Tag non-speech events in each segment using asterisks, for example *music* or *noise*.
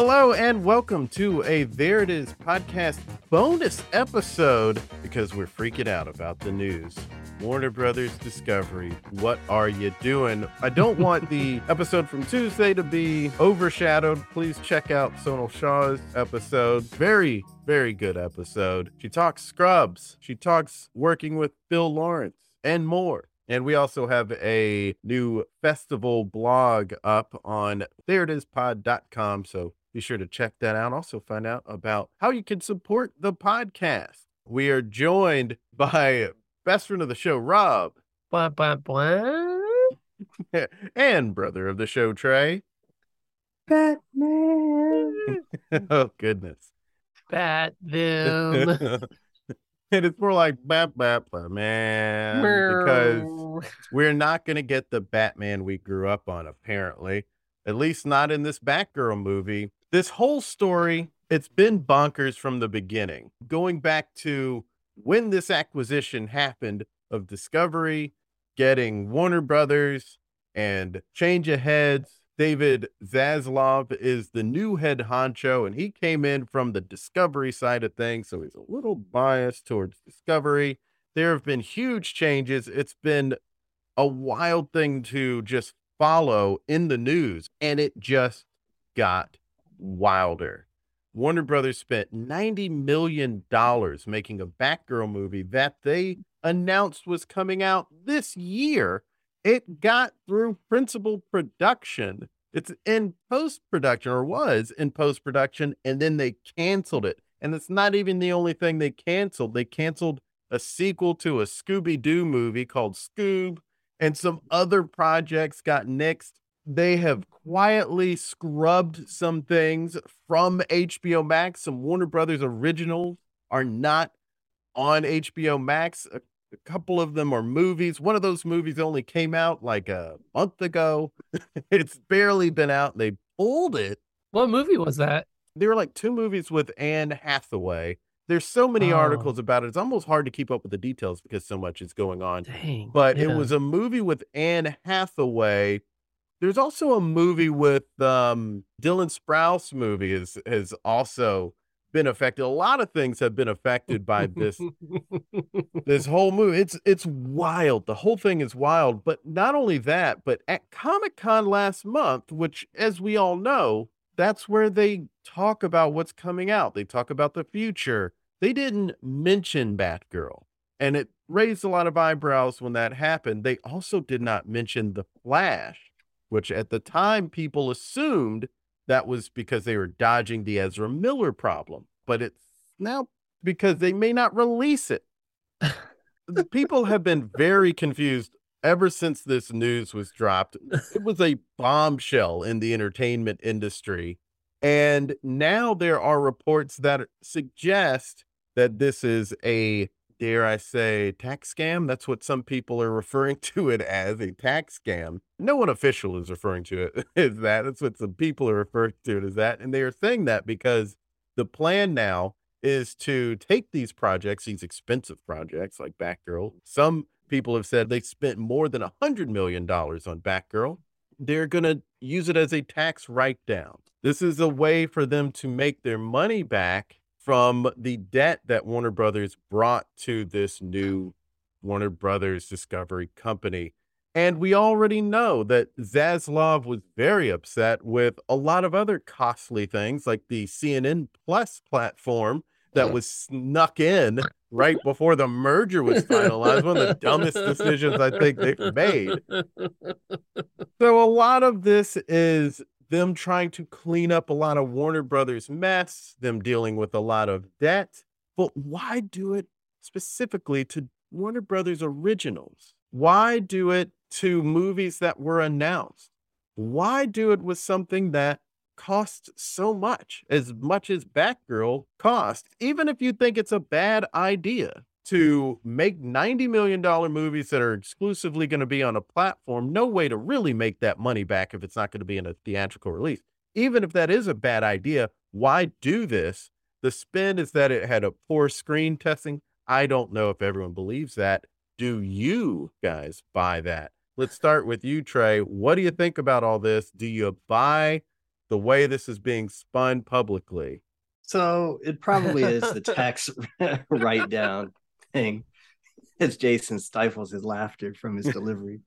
Hello and welcome to a There It Is podcast bonus episode because we're freaking out about the news. Warner Brothers Discovery, what are you doing? I don't want the *laughs* episode from Tuesday to be overshadowed. Please check out Sonal Shah's episode. Very, very good episode. She talks scrubs, she talks working with Bill Lawrence, and more. And we also have a new festival blog up on thereitispod.com. So be sure to check that out. Also, find out about how you can support the podcast. We are joined *laughs* by best friend of the show, Rob. Blah, blah, blah. *laughs* and brother of the show, Trey. Batman. *laughs* oh, goodness. Bat them. and it's more like Bat Bat Man because we're not going to get the Batman we grew up on, apparently. At least not in this Batgirl movie. This whole story, it's been bonkers from the beginning. Going back to when this acquisition happened of Discovery, getting Warner Brothers and change of heads. David Zaslav is the new head honcho, and he came in from the Discovery side of things. So he's a little biased towards Discovery. There have been huge changes. It's been a wild thing to just follow in the news, and it just got wilder. Warner Brothers spent $90 million making a Batgirl movie that they announced was coming out this year. It got through principal production. It's in post production, or was in post production, and then they canceled it. And it's not even the only thing they canceled. They canceled a sequel to a Scooby Doo movie called Scoob, and some other projects got nixed they have quietly scrubbed some things from HBO Max. Some Warner Brothers originals are not on HBO Max. A, a, couple of them are movies. One of those movies only came out like a month ago. *laughs* it's barely been out. They pulled it. What movie was that? There were like two movies with Anne Hathaway. There's so many oh. articles about it. It's almost hard to keep up with the details because so much is going on. Dang, but yeah. it was a movie with Anne Hathaway there's also a movie with um, Dylan Sprouse movie is has also been affected. A lot of things have been affected by this this *laughs* whole movie. It's it's wild. The whole thing is wild. But not only that, but at Comic Con last month, which as we all know, that's where they talk about what's coming out. They talk about the future. They didn't mention Batgirl. And it raised a lot of eyebrows when that happened. They also did not mention the Flash which at the time people assumed that was because they were dodging the Ezra Miller problem. But it's now because they may not release it. people have been very confused ever since this news was dropped. It was a bombshell in the entertainment industry. And now there are reports that suggest that this is a dare I say, tax scam. That's what some people are referring *laughs* to it as a tax scam. No one official is referring to it *laughs* as that. That's what some people are referring to it as that. And they are saying that because the plan now is to take these projects, these expensive projects like Batgirl. Some people have said they spent more than a $100 million on Batgirl. They're going to use it as a tax write down. This is a way for them to make their money back from the debt that Warner Brothers brought to this new Warner Brothers Discovery company. And we already know that Zaslav was very upset with a lot of other costly things like the CNN Plus platform that was snuck in right before the merger was finalized. One of the dumbest decisions I think they've made. *laughs* So, a lot of this is them trying to clean up a lot of Warner Brothers mess, them dealing with a lot of debt. But why do it specifically to Warner Brothers originals? Why do it to movies that were announced? Why do it with something that costs so much, as much as Batgirl cost, even if you think it's a bad idea? To make $90 million movies that are exclusively going to be on a platform, no way to really make that money back if it's not going to be in a theatrical release. Even if that is a bad idea, why do this? The spin is that it had a poor screen testing. I don't know if everyone believes that. Do you guys buy that? Let's start with you, Trey. What do you think about all this? Do you buy the way this is being spun publicly. So it probably is the tax *laughs* *laughs* write down thing. *laughs* As Jason stifles his laughter from his delivery,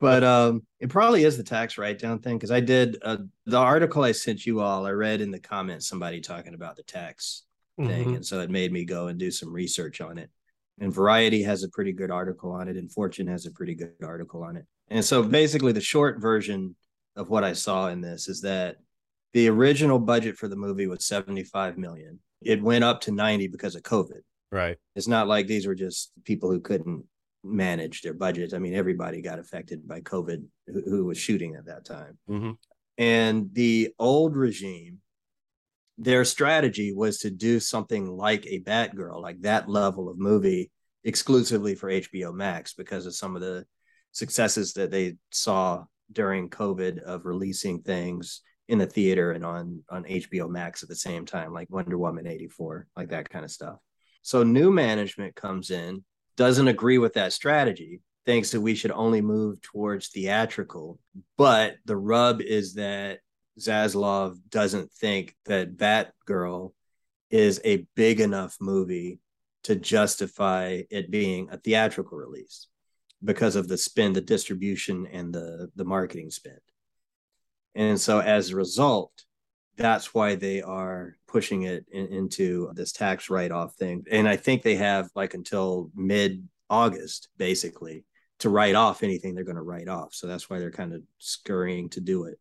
but um, it probably is the tax write down thing because I did uh, the article I sent you all. I read in the comments somebody talking about the tax thing, Mhm. and so it made me go and do some research on it. And Variety has a pretty good article on it, and Fortune has a pretty good article on it. And so basically, the short version of what I saw in this is that the original budget for the movie was 75 million. It went up to 90 because of COVID. Right. It's not like these were just people who couldn't manage their budgets. I mean, everybody got affected by COVID who, who was shooting at that time. hmm And the old regime, their strategy was to do something like a Batgirl, like that level of movie exclusively for HBO Max because of some of the successes that they saw during COVID of releasing things in the theater and on on HBO Max at the same time, like Wonder Woman 84, like that kind of stuff. So new management comes in, doesn't agree with that strategy, thinks that we should only move towards theatrical. But the rub is that Zaslav doesn't think that Batgirl is a big enough movie to justify it being a theatrical release because of the spend, the distribution, and the the marketing spend. And so as a result, that's why they are pushing it in, into this tax write-off thing. And I think they have like until mid August, basically, to write off anything they're going to write off. So that's why they're kind of scurrying to do it.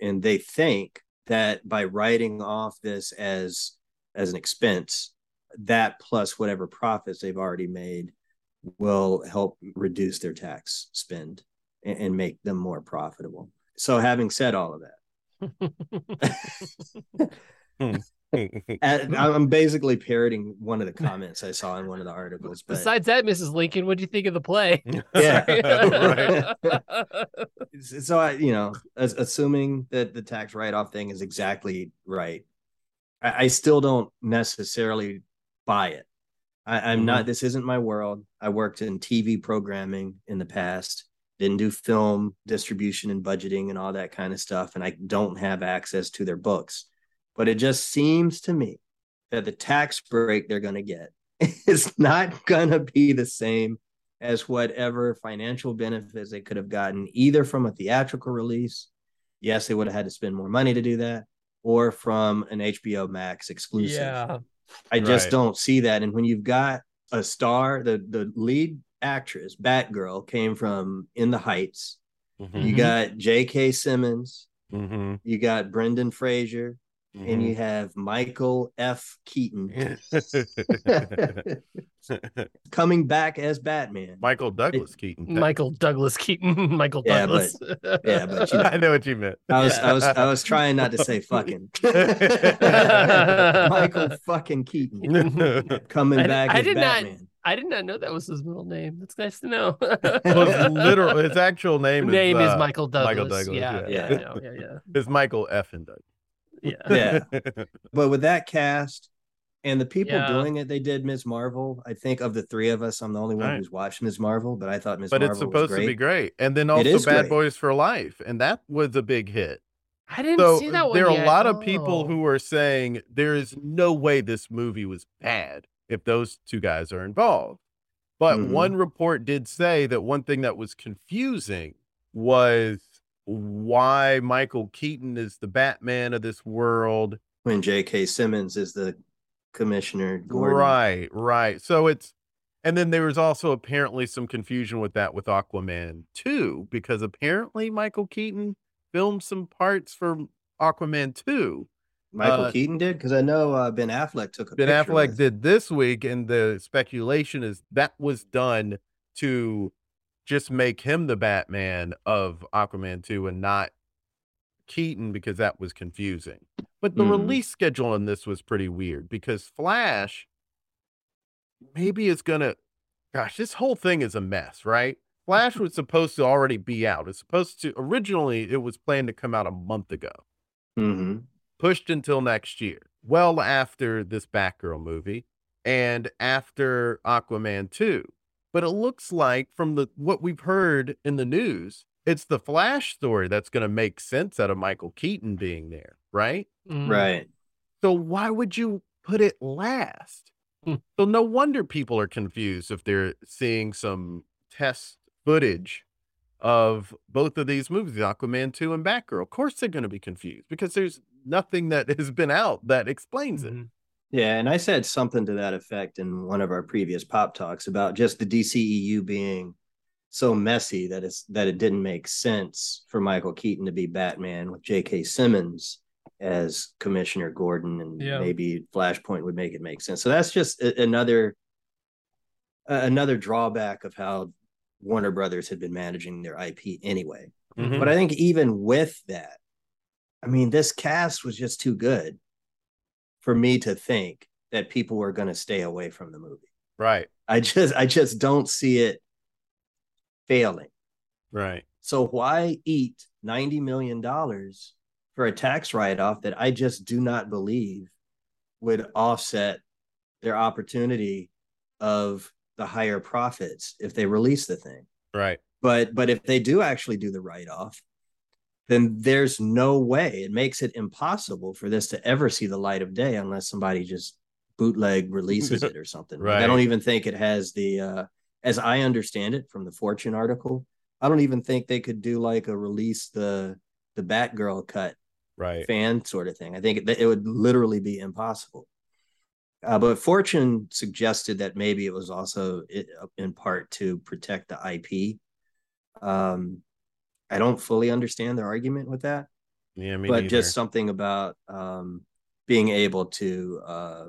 And they think that by writing off this as as an expense, that plus whatever profits they've already made will help reduce their tax spend and, and make them more profitable. So having said all of that, *laughs* hmm. Uh, *laughs* and I'm basically parroting one of the comments I saw in one of the articles. But Besides that, Mrs. Lincoln, what do you think of the play? *laughs* Yeah. *laughs* so I, you know, as, assuming that the tax write-off thing is exactly right, I, I still don't necessarily buy it. I, I'm not. Mm-hmm. This isn't my world. I worked in TV programming in the past. Didn't do film distribution and budgeting and all that kind of stuff, and I don't have access to their books. But it just seems to me that the tax break they're going to get *laughs* is not going to be the same as whatever financial benefits they could have gotten either from a theatrical release. Yes, they would have had to spend more money to do that, or from an HBO Max exclusive. yeah. I just Right. don't see that. And when you've got a star, the the lead actress, Batgirl, came from In the Heights. You Mhm. got J.K. Simmons, hmm you got Brendan Fraser, and you have Michael F. Keaton *laughs* *laughs* coming back as Batman. Michael Douglas Keaton. *laughs* Michael Douglas Keaton. Michael Yeah, Douglas. yeah, but you know, I know what you meant. I was I was I was trying not to say fucking Michael fucking Keaton coming I- back I as did not- I did not know that was his middle name. That's nice to know. well, his literal his actual name, name is, is uh, Michael Douglas. Michael Douglas, Yeah, yeah. yeah, Yeah. Yeah, yeah, It's Michael F. and Doug. Yeah. Yeah. *laughs* But with that cast and the people Yeah. doing it, they did Ms. Marvel. I think of the three of us, I'm the only one Right. who's watched Ms. Marvel, but I thought Ms. but Marvel it's supposed was to be great. And then also Bad great. Boys for Life, and that was a big hit. I didn't So see that one. there are a yet. lot of people Oh. who are saying there is no way this movie was bad if those two guys are involved. But Mhm. one report did say that one thing that was confusing was why Michael Keaton is the Batman of this world. when J.K. Simmons is the commissioner. Gordon. Right, right. So it's and then there was also apparently some confusion with that with Aquaman 2 because apparently Michael Keaton filmed some parts for Aquaman 2. Michael Uh, Keaton did because I know uh, Ben Affleck took a Ben Affleck did this week, and the speculation is that was done to just make him the Batman of Aquaman 2 and not Keaton because that was confusing. But the Mhm. release schedule on this was pretty weird because Flash maybe is gonna gosh, this whole thing is a mess, right? Flash was supposed to already be out. It's supposed to originally it was planned to come out a month ago Mhm. pushed until next year, well after this Batgirl movie and after Aquaman 2. But it looks like from the what we've heard in the news, it's the Flash story that's going to make sense out of Michael Keaton being there, right? Mm. Right. So why would you put it last? Hmm. So no wonder people are confused if they're seeing some test footage of both of these movies, Aquaman 2 and Batgirl. Of course they're going to be confused because there's nothing that has been out that explains it. Yeah, and I said something to that effect in one of our previous pop talks about just the DCEU being so messy that it's that it didn't make sense for Michael Keaton to be Batman with J.K. Simmons as Commissioner Gordon, and Yeah. maybe Flashpoint would make it make sense. So that's just a- another another drawback of how Warner Brothers had been managing their IP anyway. Mhm. But I think even with that, I mean, this cast was just too good for me to think that people were going to stay away from the movie. Right, I just, I just don't see it failing. right. So why eat ninety million dollars for a tax write-off that I just do not believe would offset their opportunity of the higher profits if they release the thing? Right. but but if they do actually do the write-off then there's no way it makes it impossible for this to ever see the light of day unless somebody just bootleg releases it *laughs* or something Like, i don't even think it has the uh as i understand it from the fortune article i don't even think they could do like a release the the batgirl cut Right. fan sort of thing. I think it, it would literally be impossible. Uh, but Fortune suggested that maybe it was also in part to protect the IP. Um, I don't fully understand their argument with that, Yeah, but neither. just something about um, being able to, uh,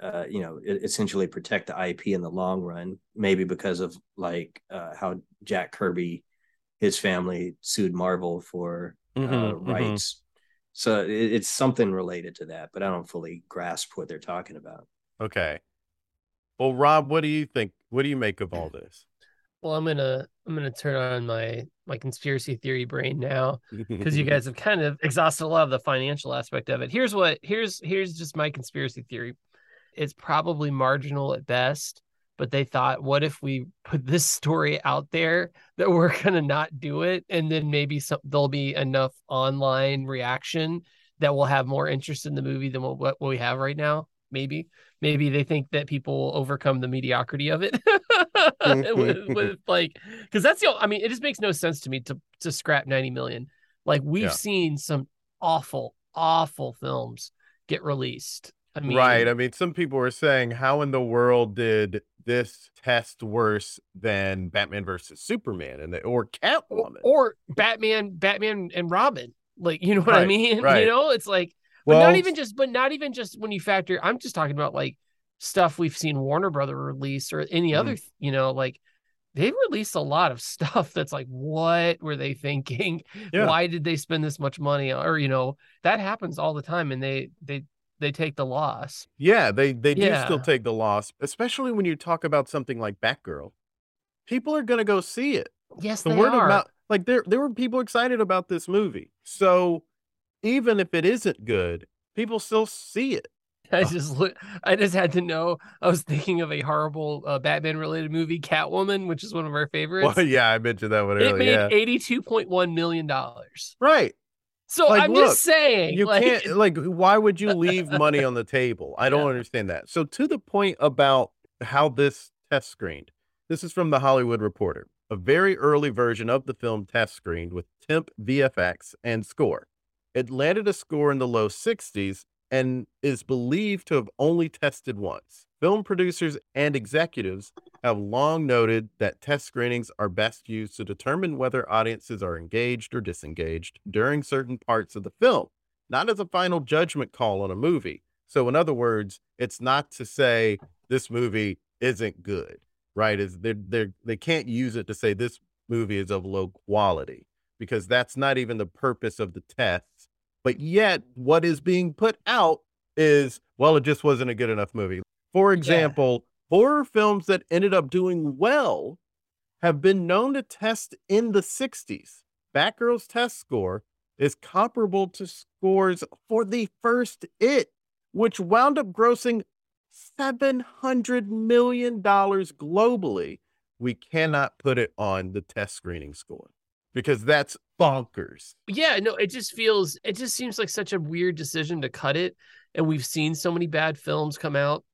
uh, you know, essentially protect the IP in the long run. Maybe because of like uh, how Jack Kirby, his family sued Marvel for uh, mhm. rights. So it, it's something related to that, but I don't fully grasp what they're talking about. Okay. Well, Rob, what do you think? What do you make of all this? Well, I'm gonna I'm gonna turn on my my conspiracy theory brain now *laughs* because you guys have kind of exhausted a lot of the financial aspect of it. Here's what here's here's just my conspiracy theory. It's probably marginal at best, but they thought, what if we put this story out there that we're *laughs* gonna not do it, and then maybe some there'll be enough online reaction that will have more interest in the movie than what, what we have right now. Maybe, maybe they think that people will overcome the mediocrity of it *laughs* Mm-hmm. *laughs* with, with like because that's the I mean, it just makes no sense to me to to scrap 90 million. Like we've Yeah. seen some awful, awful films get released. I mean, right. I mean, some people were saying, how in the world did this test worse than Batman versus Superman and the, or or, Catwoman? or Batman, Batman and Robin. Like, you know what I mean? *laughs* Right? You know, it's like, but well, not even just, but not even just when you factor. I'm just talking about like stuff we've seen Warner Brother release or any other, Mm-hmm. you know, like they've released a lot of *laughs* stuff that's like, what were they thinking? Yeah. Why did they spend this much money? Or you know, that happens all the time, and they they they take the loss. Yeah, they they do still take the loss, especially when you talk about something like Batgirl. People are gonna go see it. Yes, The they word are. mouth, like there there were people excited about this movie. So even if it isn't good, people still see it. *laughs* I just look. I just had to know. I was thinking of a horrible uh, Batman related movie, Catwoman, which is one of our favorites. Well, *laughs* yeah, I mentioned that one it earlier. made Yeah, eighty-two point one million dollars. right. So Like, I'm look, just saying, You like, can't like why would you leave money on the table? I don't *laughs* Yeah. understand that. So to the point about how this test screened. This is from the Hollywood Reporter. A very early version of the film test screened with temp VFX and score. It landed a score in the low 60s and is believed to have only tested once. Film producers and executives have long noted that test screenings are best used to determine whether audiences are engaged or disengaged during certain parts of the film, not as a final judgment call on a movie. So, in other words, it's not to say this movie isn't good, right? Is they they they can't use it to say this movie is of low quality because that's not even the purpose of the tests. But yet, what is being put out is well, it just wasn't a good enough movie. For example, horror films that ended up doing well have been known to test in the 60s. Batgirl's test score is comparable to scores for the first It, which wound up grossing $700 million globally. We cannot put it on the test screening score because that's bonkers. Yeah, no, it just feels it just seems like such a weird decision to cut it. And we've seen so many bad films come out.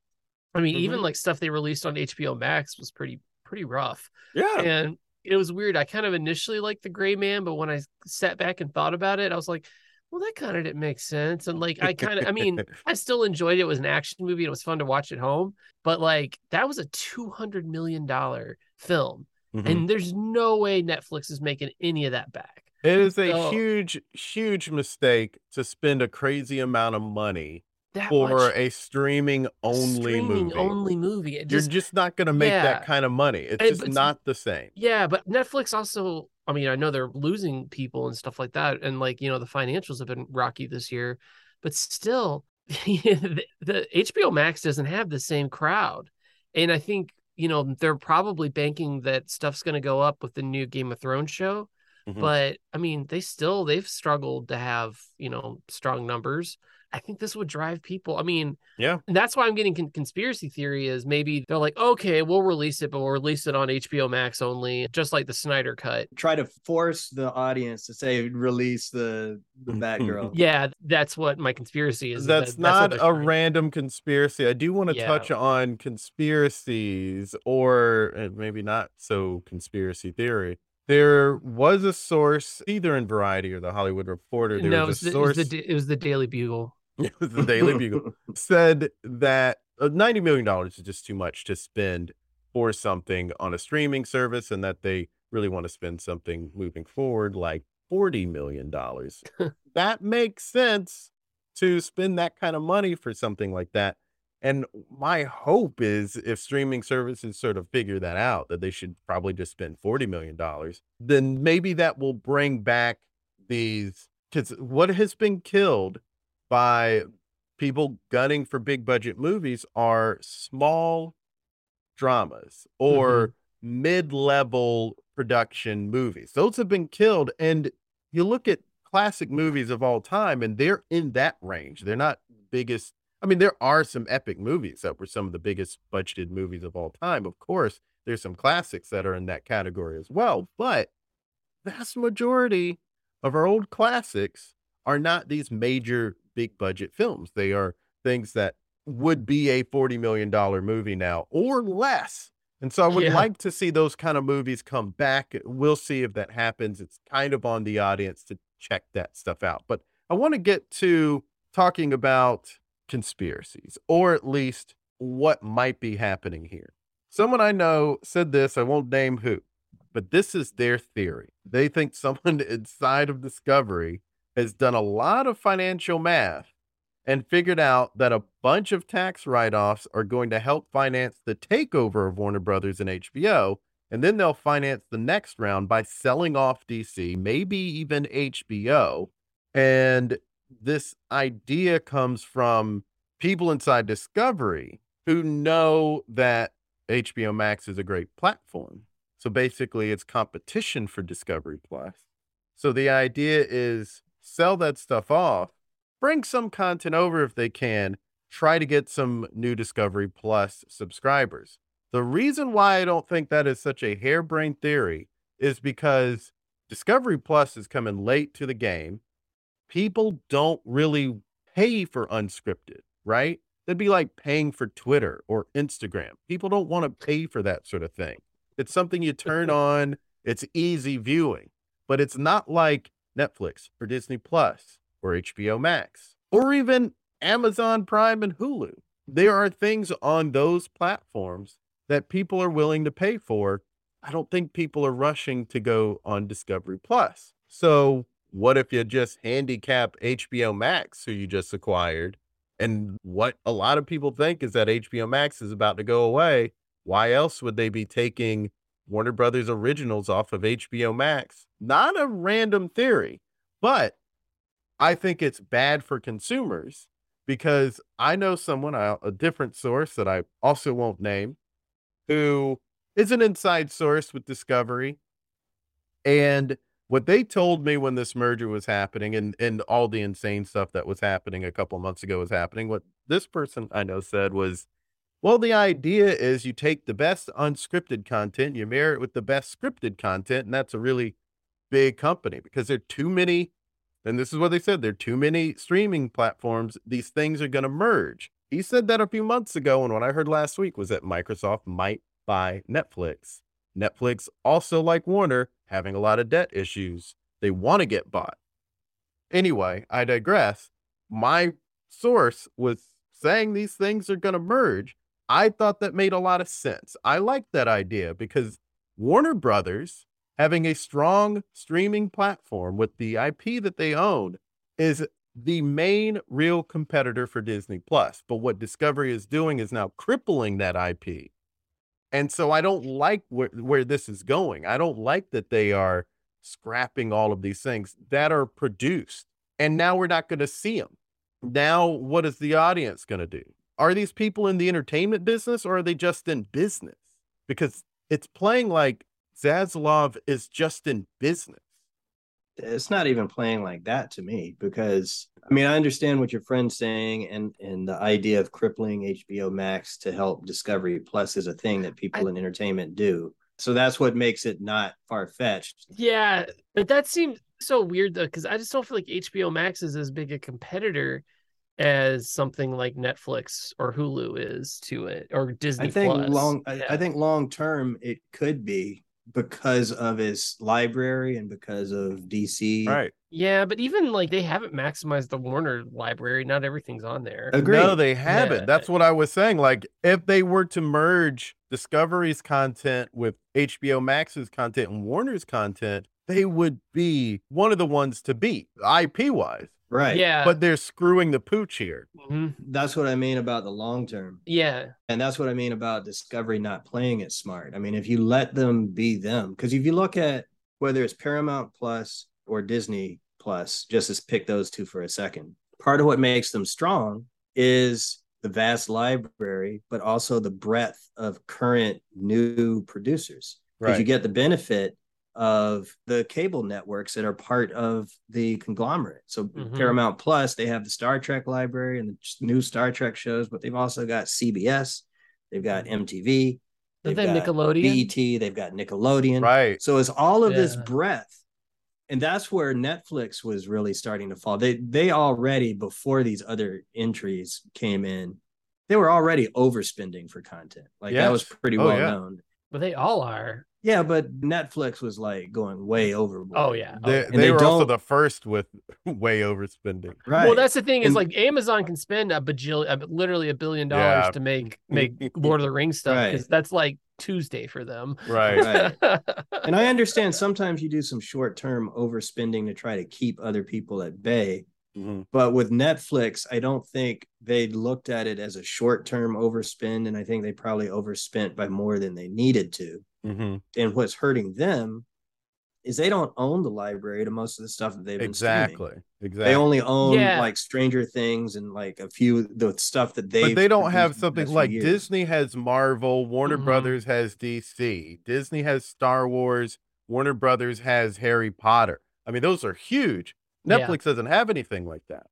I mean, mm-hmm. even like stuff they released on HBO Max was pretty pretty rough. Yeah. And it was weird. I kind of initially liked the gray man, but when I sat back and thought about it, I was like, well, that kind of didn't make sense. And like, I kind of, I mean, *laughs* I still enjoyed it. It was an action movie. It was fun to watch at home, but like, that was a $200 million film. Mm-hmm. And there's no way Netflix is making any of that back. It is a so, huge, huge mistake to spend a crazy amount of money for much, a streaming only movie. Only movie. Just, You're just not going to make yeah. that kind of money. It's and, just not the same. Yeah, but Netflix also. I mean, I know they're losing people and stuff like that, and like you know, the financials have been rocky this year, but still, *laughs* the, the HBO Max doesn't have the same crowd, and I think you know they're probably banking that stuff's going to go up with the new Game of Thrones show. Mm-hmm. But I mean, they still they've struggled to have you know strong numbers. I think this would drive people. I mean, yeah, that's why I'm getting con- conspiracy theory is maybe they're like, okay, we'll release it, but we'll release it on HBO Max only, just like the Snyder cut. Try to force the audience to say release the the Batgirl. *laughs* yeah, that's what my conspiracy is. That's, that, not that's a random conspiracy. I do want to yeah. touch on conspiracies, or maybe not so conspiracy theory. There was a source, either in Variety or the Hollywood Reporter. There no, was a it was source. The, it was, the, it was the Daily Bugle. the Daily Bugle *laughs* *laughs* said that uh, ninety million dollars is just too much to spend for something on a streaming service, and that they really want to spend something moving forward like forty million dollars. *laughs* that makes sense to spend that kind of money for something like that. And my hope is if streaming services sort of figure that out, that they should probably just spend $40 million, then maybe that will bring back these. Because what has been killed by people gunning for big budget movies are small dramas or mm-hmm. mid level production movies. Those have been killed. And you look at classic movies of all time, and they're in that range. They're not biggest. I mean, there are some epic movies that were some of the biggest budgeted movies of all time. Of course, there's some classics that are in that category as well. But vast majority of our old classics are not these major big budget films. They are things that would be a $40 million movie now or less. And so I would yeah. like to see those kind of movies come back. We'll see if that happens. It's kind of on the audience to check that stuff out. But I want to get to talking about conspiracies or at least what might be happening here. Someone I know said this, I won't name who, but this is their theory. They think someone *laughs* inside of Discovery has done a lot of financial math and figured out that a bunch of tax write offs are going to help finance the takeover of Warner Brothers and HBO. And then they'll finance the next round by selling off DC, maybe even HBO. And this idea comes from people inside Discovery who know that HBO Max is a great platform. So basically, it's competition for Discovery Plus. So the idea is sell that stuff off, bring some content over if they can, try to get some new Discovery Plus subscribers. The reason why I don't think that is such a harebrained theory is because Discovery Plus is coming late to the game. People don't really pay for unscripted, right? That'd be like paying for Twitter or Instagram. People don't want to pay for that sort of thing. It's something you turn *laughs* on, it's easy viewing, but it's not like Netflix or Disney Plus or HBO Max or even Amazon Prime and Hulu. There are things on those platforms that people are willing to pay for. I don't think people are rushing to go on Discovery Plus. So, what if you just handicap HBO Max, who you just acquired? And what a lot of people think is that HBO Max is about to go away. Why else would they be taking Warner Brothers originals off of HBO Max. Not a random theory, but I think it's bad for consumers because I know someone, uh, a different source that I also won't name, who is an inside source with Discovery. And what they told me when this merger was happening and, and all the insane stuff that was happening a couple months ago was happening, what this person I know said was well, the idea is you take the best unscripted content, you marry it with the best scripted content, and that's a really big company because there are too many, and this is what they said there are too many streaming platforms. These things are going to merge. He said that a few months ago, and what I heard last week was that Microsoft might buy Netflix. Netflix, also like Warner, having a lot of debt issues. They want to get bought. Anyway, I digress. My source was saying these things are going to merge. I thought that made a lot of sense. I liked that idea because Warner Brothers having a strong streaming platform with the IP that they own is the main real competitor for Disney Plus. But what Discovery is doing is now crippling that IP. And so I don't like where, where this is going. I don't like that they are scrapping all of these things that are produced. And now we're not going to see them. Now, what is the audience going to do? Are these people in the entertainment business or are they just in business? Because it's playing like Zaslav is just in business. It's not even playing like that to me because I mean I understand what your friend's saying and and the idea of crippling HBO Max to help Discovery Plus is a thing that people I, in entertainment do. So that's what makes it not far fetched. Yeah, but that seems so weird though because I just don't feel like HBO Max is as big a competitor as something like Netflix or Hulu is to it or Disney. I think Plus. long. Yeah. I, I think long term it could be because of his library and because of DC. Right. Yeah, but even like they haven't maximized the Warner library. Not everything's on there. Agreed. No, they haven't. Yeah. That's what I was saying. Like if they were to merge Discovery's content with HBO Max's content and Warner's content, they would be one of the ones to beat IP wise. Right. Yeah. But they're screwing the pooch here. Mm-hmm. That's what I mean about the long term. Yeah. And that's what I mean about Discovery not playing it smart. I mean, if you let them be them, because if you look at whether it's Paramount Plus or Disney Plus, just as pick those two for a second, part of what makes them strong is the vast library, but also the breadth of current new producers. Because right. you get the benefit of the cable networks that are part of the conglomerate. So mm-hmm. Paramount Plus, they have the Star Trek library and the new Star Trek shows, but they've also got CBS, they've got MTV, they've they got Nickelodeon, BET, they've got Nickelodeon. Right. So it's all of yeah. this breadth. And that's where Netflix was really starting to fall. They they already before these other entries came in, they were already overspending for content. Like yes. that was pretty oh, well yeah. known. But they all are. Yeah, but Netflix was like going way overboard. Oh yeah, they, they, they, were also the first with *laughs* way overspending. Right. Well, that's the thing is like Amazon can spend a bajillion, literally a billion dollars yeah. to make make *laughs* Lord of the Rings stuff because right. that's like Tuesday for them. Right. right. *laughs* and I understand sometimes you do some short term overspending to try to keep other people at bay. Mm-hmm. But with Netflix, I don't think they looked at it as a short term overspend. And I think they probably overspent by more than they needed to. Mm-hmm. And what's hurting them is they don't own the library to most of the stuff that they've exactly streaming. exactly they only own yeah. like stranger things and like a few the stuff that they but they don't have something like disney has marvel warner mm-hmm. brothers has dc disney has star wars warner brothers has harry potter i mean those are huge netflix yeah. doesn't have anything like that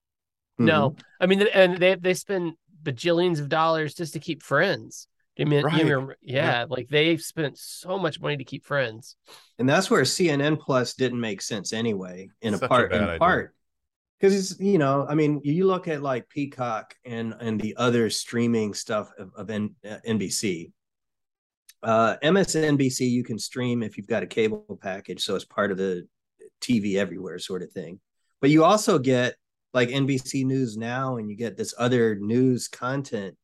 no mm-hmm. i mean and they they spend bajillions of dollars just to keep friends I mean, right. yeah, yeah, like they've spent so much money to keep friends, and that's where CNN Plus didn't make sense anyway. In Such a part, a in idea. part, because it's you know, I mean, you look at like Peacock and and the other streaming stuff of, of N, uh, NBC. Uh, MSNBC you can stream if you've got a cable package, so it's part of the TV everywhere sort of thing. But you also get like NBC News now, and you get this other news content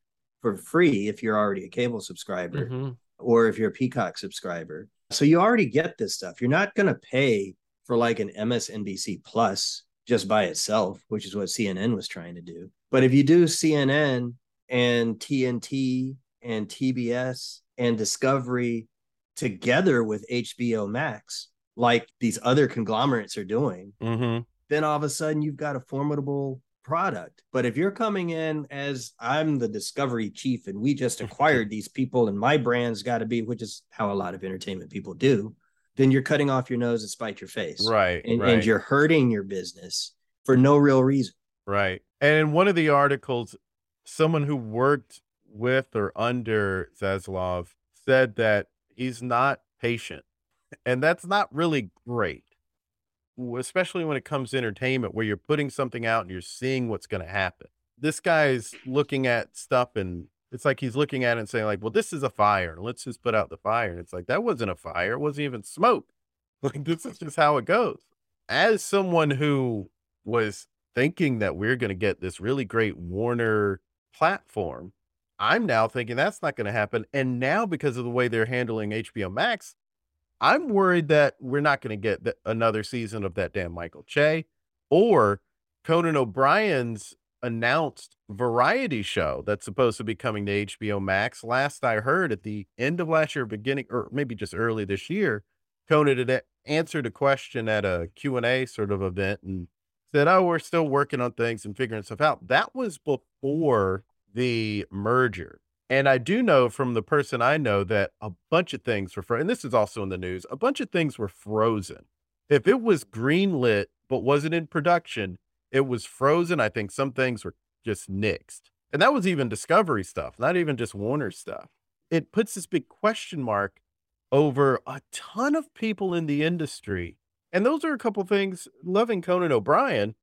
for free if you're already a cable subscriber mm-hmm. or if you're a Peacock subscriber. So you already get this stuff. You're not going to pay for like an MSNBC Plus just by itself, which is what CNN was trying to do. But if you do CNN and TNT and TBS and Discovery together with HBO Max, like these other conglomerates are doing, mm-hmm. then all of a sudden you've got a formidable product. But if you're coming in as I'm the discovery chief and we just *laughs* acquired these people and my brand's got to be, which is how a lot of entertainment people do, then you're cutting off your nose and spite your face. Right and, right. and you're hurting your business for no real reason. Right. And in one of the articles, someone who worked with or under Zaslav said that he's not patient. And that's not really great especially when it comes to entertainment, where you're putting something out and you're seeing what's going to happen. This guy's looking at stuff and it's like he's looking at it and saying, like, well, this is a fire. Let's just put out the fire. And it's like, that wasn't a fire. It wasn't even smoke. *laughs* Like, this is just how it goes. As someone who was thinking that we're going to get this really great Warner platform, I'm now thinking that's not going to happen. And now, because of the way they're handling HBO Max, I'm worried that we're not going to get the, another season of that damn Michael Che or Conan O'Brien's announced variety show that's supposed to be coming to HBO Max. Last I heard at the end of last year, beginning, or maybe just early this year, Conan had answered a question at a Q&A sort of event and said, oh, we're still working on things and figuring stuff out. That was before the merger. And I do know from the person I know that a bunch of things were frozen. And this is also in the news. A bunch of things were frozen. If it was greenlit but wasn't in production, it was frozen. I think some things were just nixed. And that was even Discovery stuff, not even just Warner stuff. It puts this big question mark over a ton of people in the industry. And those are a couple things loving Conan O'Brien.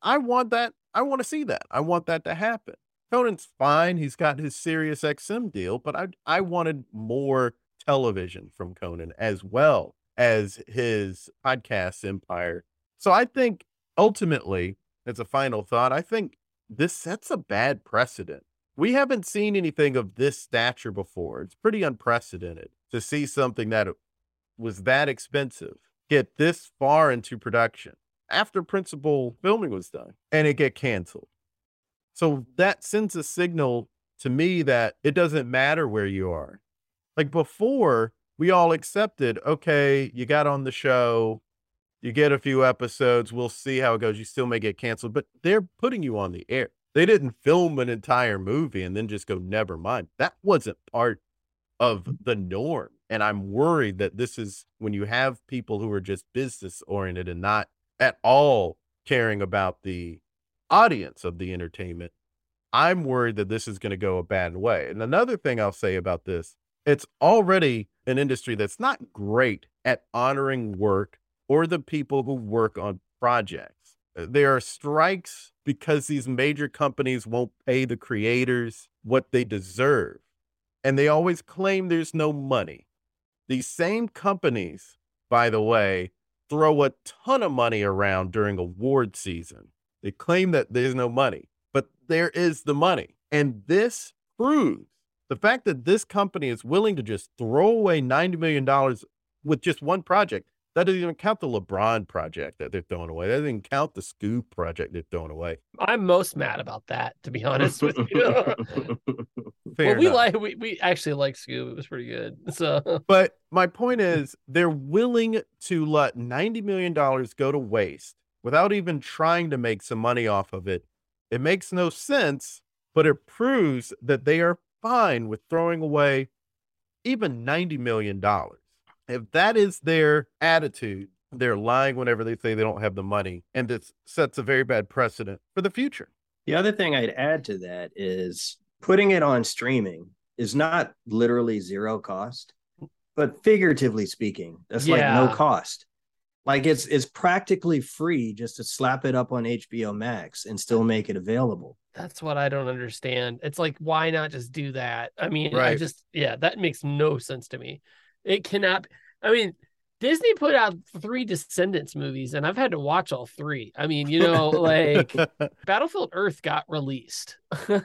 I want that. I want to see that. I want that to happen. Conan's fine. He's got his Sirius XM deal, but I I wanted more television from Conan as well as his podcast empire. So I think ultimately, as a final thought, I think this sets a bad precedent. We haven't seen anything of this stature before. It's pretty unprecedented to see something that was that expensive get this far into production after principal filming was done and it get canceled. So that sends a signal to me that it doesn't matter where you are. Like before, we all accepted, okay, you got on the show, you get a few episodes, we'll see how it goes. You still may get canceled, but they're putting you on the air. They didn't film an entire movie and then just go, never mind. That wasn't part of mm. the norm. And I'm worried that this is when you have people who are just business oriented and not at all caring about the audience of the entertainment, I'm worried that this is going to go a bad way. And another thing I'll say about this, it's already an industry that's not great at honoring work or the people who work on projects. Uh, there are strikes because these major companies won't pay the creators what they deserve. And they always claim there's no money. These same companies, by the way, throw a ton of money around during award season. They claim that there's no money, but there is the money. And this proves the fact that this company is willing to just throw away $90 million with just one project. That doesn't even count the LeBron project that they're throwing away. That doesn't count the Scoob project they're throwing away. I'm most mad about that, to be honest with *laughs* you. *laughs* well, we like we, we actually like Scoob. It was pretty good. *laughs* So, but my point is, they're willing to let ninety million dollars go to waste without even trying to make some money off of it. It makes no sense, but it proves that they are fine with throwing away even $90 million. If that is their attitude, they're lying whenever they say they don't have the money. And this sets a very bad precedent for the future. The other thing I'd add to that is putting it on streaming is not literally zero cost, but figuratively speaking, that's yeah. like no cost. Like it's it's practically free just to slap it up on HBO Max and still make it available. That's what I don't understand. It's like why not just do that? I mean, right. I just yeah, that makes no sense to me. It cannot I mean, Disney put out three Descendants movies, and I've had to watch all three. I mean, you know, *laughs* like *laughs* Battlefield Earth got released.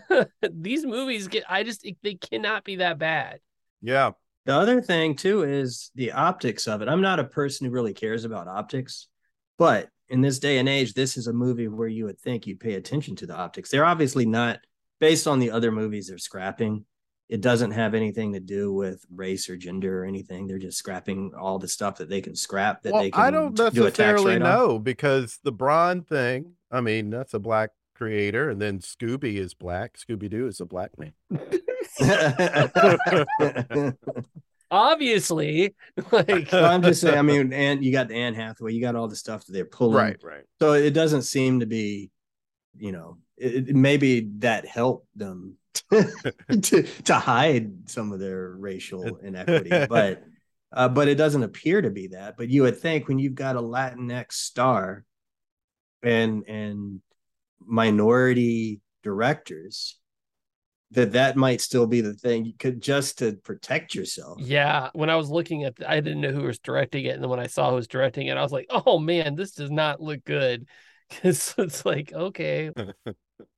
*laughs* These movies get, I just, they cannot be that bad. Yeah. The other thing too is the optics of it. I'm not a person who really cares about optics, but in this day and age, this is a movie where you would think you'd pay attention to the optics. They're obviously not based on the other movies they're scrapping. It doesn't have anything to do with race or gender or anything. They're just scrapping all the stuff that they can scrap that well, they can. I don't necessarily do know because LeBron thing. I mean, that's a black creator, and then Scooby is black. Scooby Doo is a black man. *laughs* Obviously, *laughs* like I'm just saying. I mean, and you got the Anne Hathaway, you got all the stuff that they're pulling. Right, right. So it doesn't seem to be, you know, it, maybe that helped them *laughs* to to hide some of their racial inequity, but uh, but it doesn't appear to be that. But you would think when you've got a Latinx star and and minority directors that that might still be the thing you could just to protect yourself Yeah, when I was looking at, the, I didn't know who was directing it, and then when I saw who was directing it, I was like, "Oh man, this does not look good." *laughs* Because it's like, okay, *laughs*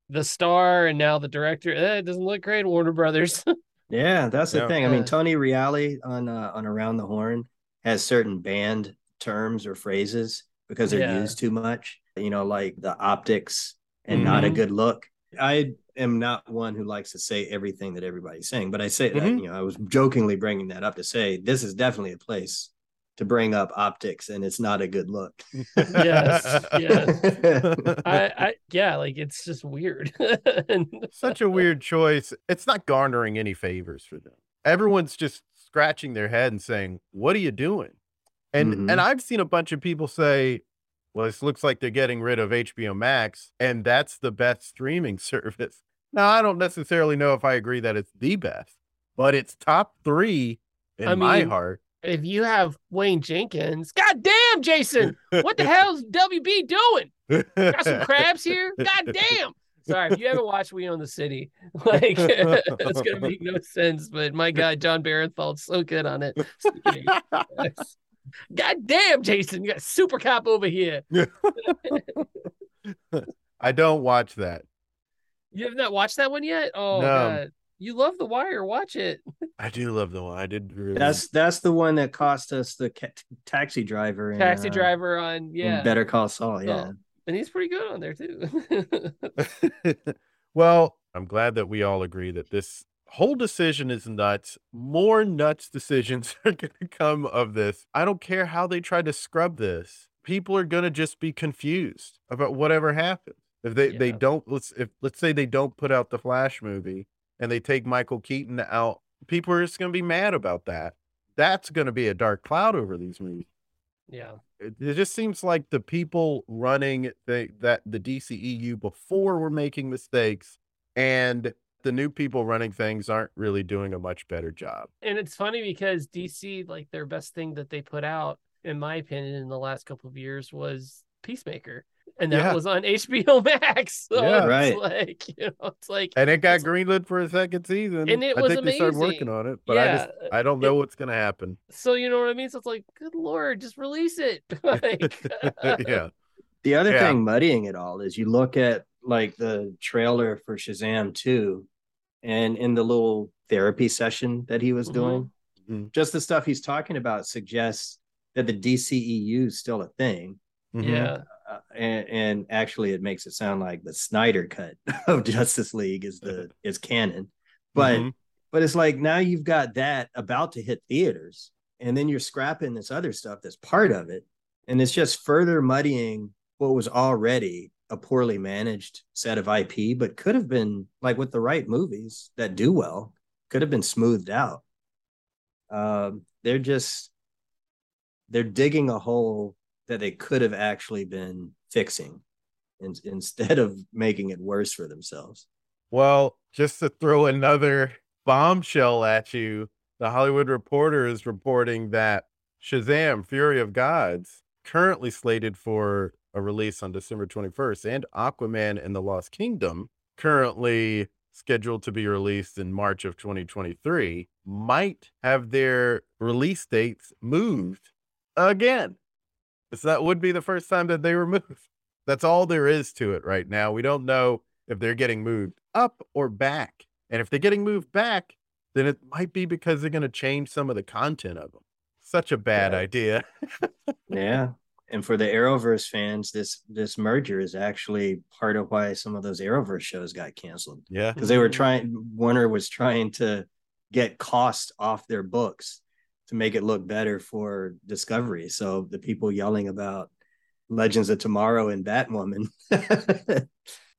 the star and now the director, eh, it doesn't look great. Warner Brothers. *laughs* yeah that's the Yeah. thing i mean tony reali on uh, on around the horn has certain banned terms or phrases because they're Yeah. used too much you know like the optics and not a Mhm. good look i am not one who likes to say everything that everybody's saying but i say that Mhm. you know i was jokingly bringing that up to say this is definitely a place to bring up optics and it's not a good look *laughs* Yes, *laughs* I, I, yeah, like it's just weird. *laughs* and Such a weird choice. It's not garnering any favors for them. Everyone's just scratching their head and saying, "What are you doing?" And Mhm. and I've seen a bunch of people say, "Well, this looks like they're getting rid of HBO Max, and that's the best streaming *laughs* service." Now, I don't necessarily know if I agree that it's the best, but it's top three in I my heart. if you have Wayne Jenkins, god damn, Jason, what the hell's WB doing? Got some crabs here? God damn. Sorry, if you haven't watched We Own the City, *laughs* like *laughs* it's gonna make no sense. But my God, Jon Bernthal's so good on it. Speaking. God damn, Jason, you got super cop over here. *laughs* I don't watch that. You have not watched that one yet? Oh No. God. You love The Wire. Watch it. I do love the one. I did. Really, that's that's the one that cost us the ca- taxi driver in, Taxi uh, driver on yeah. better call saul yeah Saul. And he's pretty good on there too. *laughs* *laughs* well, I'm glad that we all agree that this whole decision is nuts. More nuts decisions *laughs* are going to come of this. I don't care how they try to scrub this. People are going to just be confused about whatever happens. If they, they don't let's if let's say they don't put out the Flash movie and they take Michael Keaton out, people are just going to be mad about that. That's going to be a dark cloud over these movies yeah. it, it just seems like the people running the, that the DCEU before were making mistakes and the new people running things aren't really doing a much better job. And it's funny because hmm. DC, like their best thing that they put out, in my opinion, in the last couple of years was Peacemaker. And that Yeah. was on *laughs* HBO Max. So Yeah. it's Right. like, you know, it's like And it got greenlit for a second season. And it I was think they started working on it, but I just I don't know what's gonna happen. so you know what I mean? So it's like, good lord, just release it. *laughs* like *laughs* yeah. The other Yeah. thing muddying it all is you look at like the trailer for Shazam 2 and in the little therapy session that he was Mhm. doing, Mhm. just the stuff he's talking about suggests that the DCEU is still a thing. Mhm. Yeah. Uh, and, and actually it makes it sound like the Snyder cut *laughs* of Justice League is the *laughs* is canon. But Mhm. but it's like now you've got that about to hit theaters and then you're scrapping this other stuff that's part of it and it's just further muddying what was already a poorly managed set of ip but could have been like with the right movies that do well could have been smoothed out. Um, they're just they're digging a hole that they could have actually been fixing in, *laughs* instead of making it worse for themselves. Well, just to throw another bombshell at you, the Hollywood Reporter is reporting that Shazam Fury of Gods currently slated for a release on December 21st and Aquaman and the Lost Kingdom currently scheduled to be released in March of 2023 might have their release dates moved again. So that would be the first time that they were *laughs* moved. That's all there is to it right now. We don't know if they're getting moved up or back. And if they're getting moved back, then it might be because they're going to change some of the content of them. Such a bad Yeah. idea. *laughs* Yeah. And for the Arrowverse fans, this this merger is actually part of why some of those Arrowverse shows got canceled. Yeah. Because they were Mhm. trying Warner was trying to get cost off their books to make it look better for Discovery. So the people yelling about Legends of Tomorrow and Batwoman. *laughs*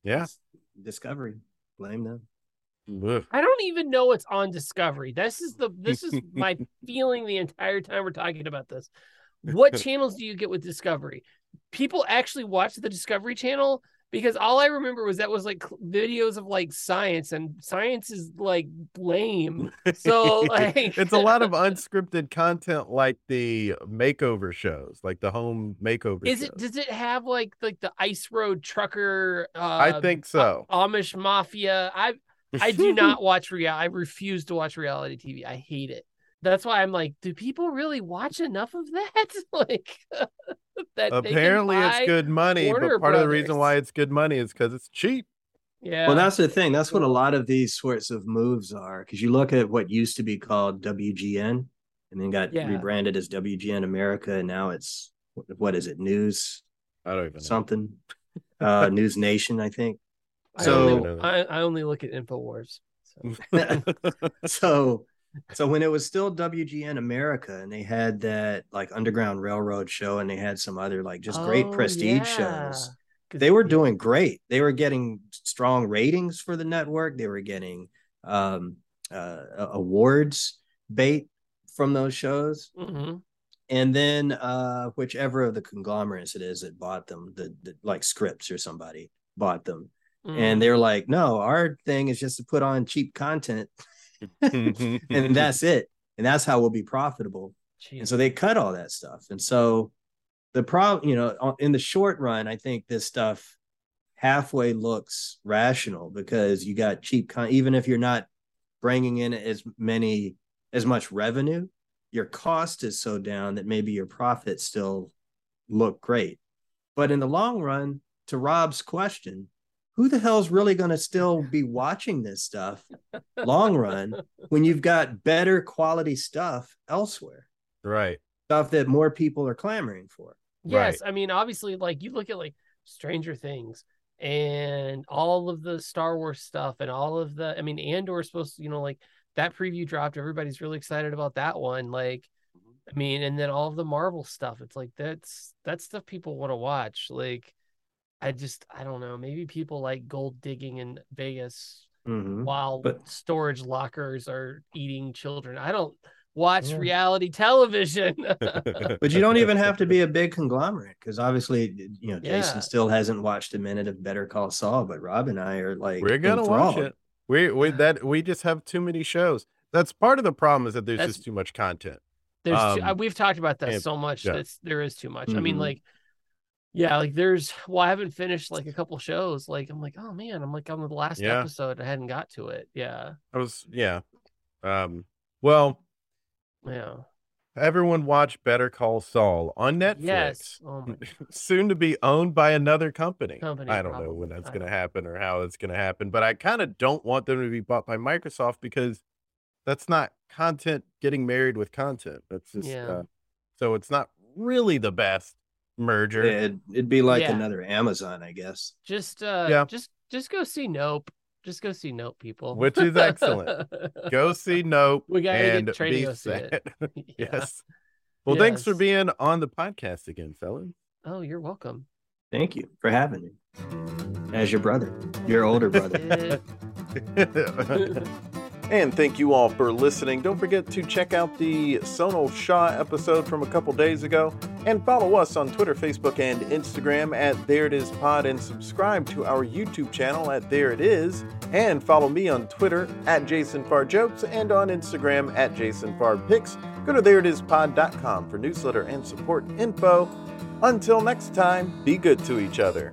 Yeah. Discovery. Blame them. I don't even know it's on Discovery. This is the this is *laughs* my feeling the entire time we're talking about this. What *laughs* channels do you get with Discovery? People actually watch the Discovery Channel. because all I remember was that was like videos of like science, and science is like lame. So *laughs* like it's a lot of *laughs* unscripted content like the makeover shows, like the home makeover Is shows. it? Does it have like like the ice road trucker? Uh, I think so. Amish mafia. I I do not watch real. I refuse to watch reality TV. I hate it. That's why I'm like, do people really watch enough of that? *laughs* like *laughs* that Apparently, it's good money, Warner but part of the reason why it's good money is because it's cheap. Yeah. Well, that's the thing. That's what a lot of these sorts of moves are. Because you look at what used to be called WGN and then got Yeah. rebranded as WGN America. And now it's, what- what is it? News I don't even know. something? Uh, News Nation, I think. I so- only, I, I only look at Infowars. So. *laughs* so so when it was still WGN America and they had that like Underground Railroad show and they had some other like just great Oh, prestige yeah. shows. They were doing great. They were getting strong ratings for the network. They were getting um uh awards bait from those shows. Mhm. And then uh whichever of the conglomerates it is that bought them, the, the like Scripps or somebody bought them. Mhm. And they're like, no, our thing is just to put on cheap content *laughs* and mm-hmm. *laughs* that's it. And that's how we'll be profitable. And so they cut all that stuff. And so the problem you know uh, in the short run i think this stuff halfway looks rational because you got cheap con- even if you're not bringing in as many as much revenue your cost is so down that maybe your profits still look great. But in the long run to rob's question who the hell's really going to still be watching this stuff long run when you've got better quality stuff elsewhere right. stuff that more people are clamoring for Yes, I mean, obviously, like you look at like Stranger Things and all of the Star Wars stuff and all of the, I mean, Andor is supposed to, you know, like that preview dropped. Everybody's really excited about that one. Like, I mean, and then all of the Marvel stuff. It's like that's that's stuff people want to watch. Like, I just, I don't know. Maybe people like gold digging in Vegas Mhm. while But- storage lockers are eating children. I don't watch Yeah. reality television. *laughs* *laughs* but you don't even have to be a big conglomerate because obviously you know jason Yeah. still hasn't watched a minute of better call saul but rob and i are like We're gonna watch it. We we that we just have too many shows. That's part of the problem is that there's That's- just too much content. There's Um, uh, we've talked about that and- so much. yeah. That's there is too much. I mean, Mhm. like, yeah, like there's. Well, I haven't finished like a couple shows. Like, I'm like, oh man, I'm like on the last Yeah. episode. I hadn't got to it. Yeah, I was yeah. Um well, yeah. everyone watch Better Call Saul on Netflix. Yes. Oh my. *laughs* Soon to be owned by another company. Company, I don't know when that's going to happen or how it's going to happen, but I kind of don't want them to be bought by Microsoft because that's not content getting married with content. That's just Yeah. uh, so it's not really the best merger. it'd, it'd be like Yeah. another amazon i guess Just uh, Yeah. just just go see Nope. Just go see Nope, people. Which is excellent. *laughs* Go see Nope We gotta get and to be go see it. Yeah. yes. Well, thanks for being on the podcast again, fellas. Oh, you're welcome. thank you for having me as your brother your older brother *laughs* *laughs* and thank you all for listening. Don't forget to check out the Sonal Shah episode from a couple days ago and follow us on Twitter, Facebook, and Instagram at There It Is Pod and subscribe to our YouTube channel at There It Is and follow me on Twitter at Jason Jokes and on Instagram at Jason Pics. Go to thereitispod.com for newsletter and support info. Until next time, be good to each other.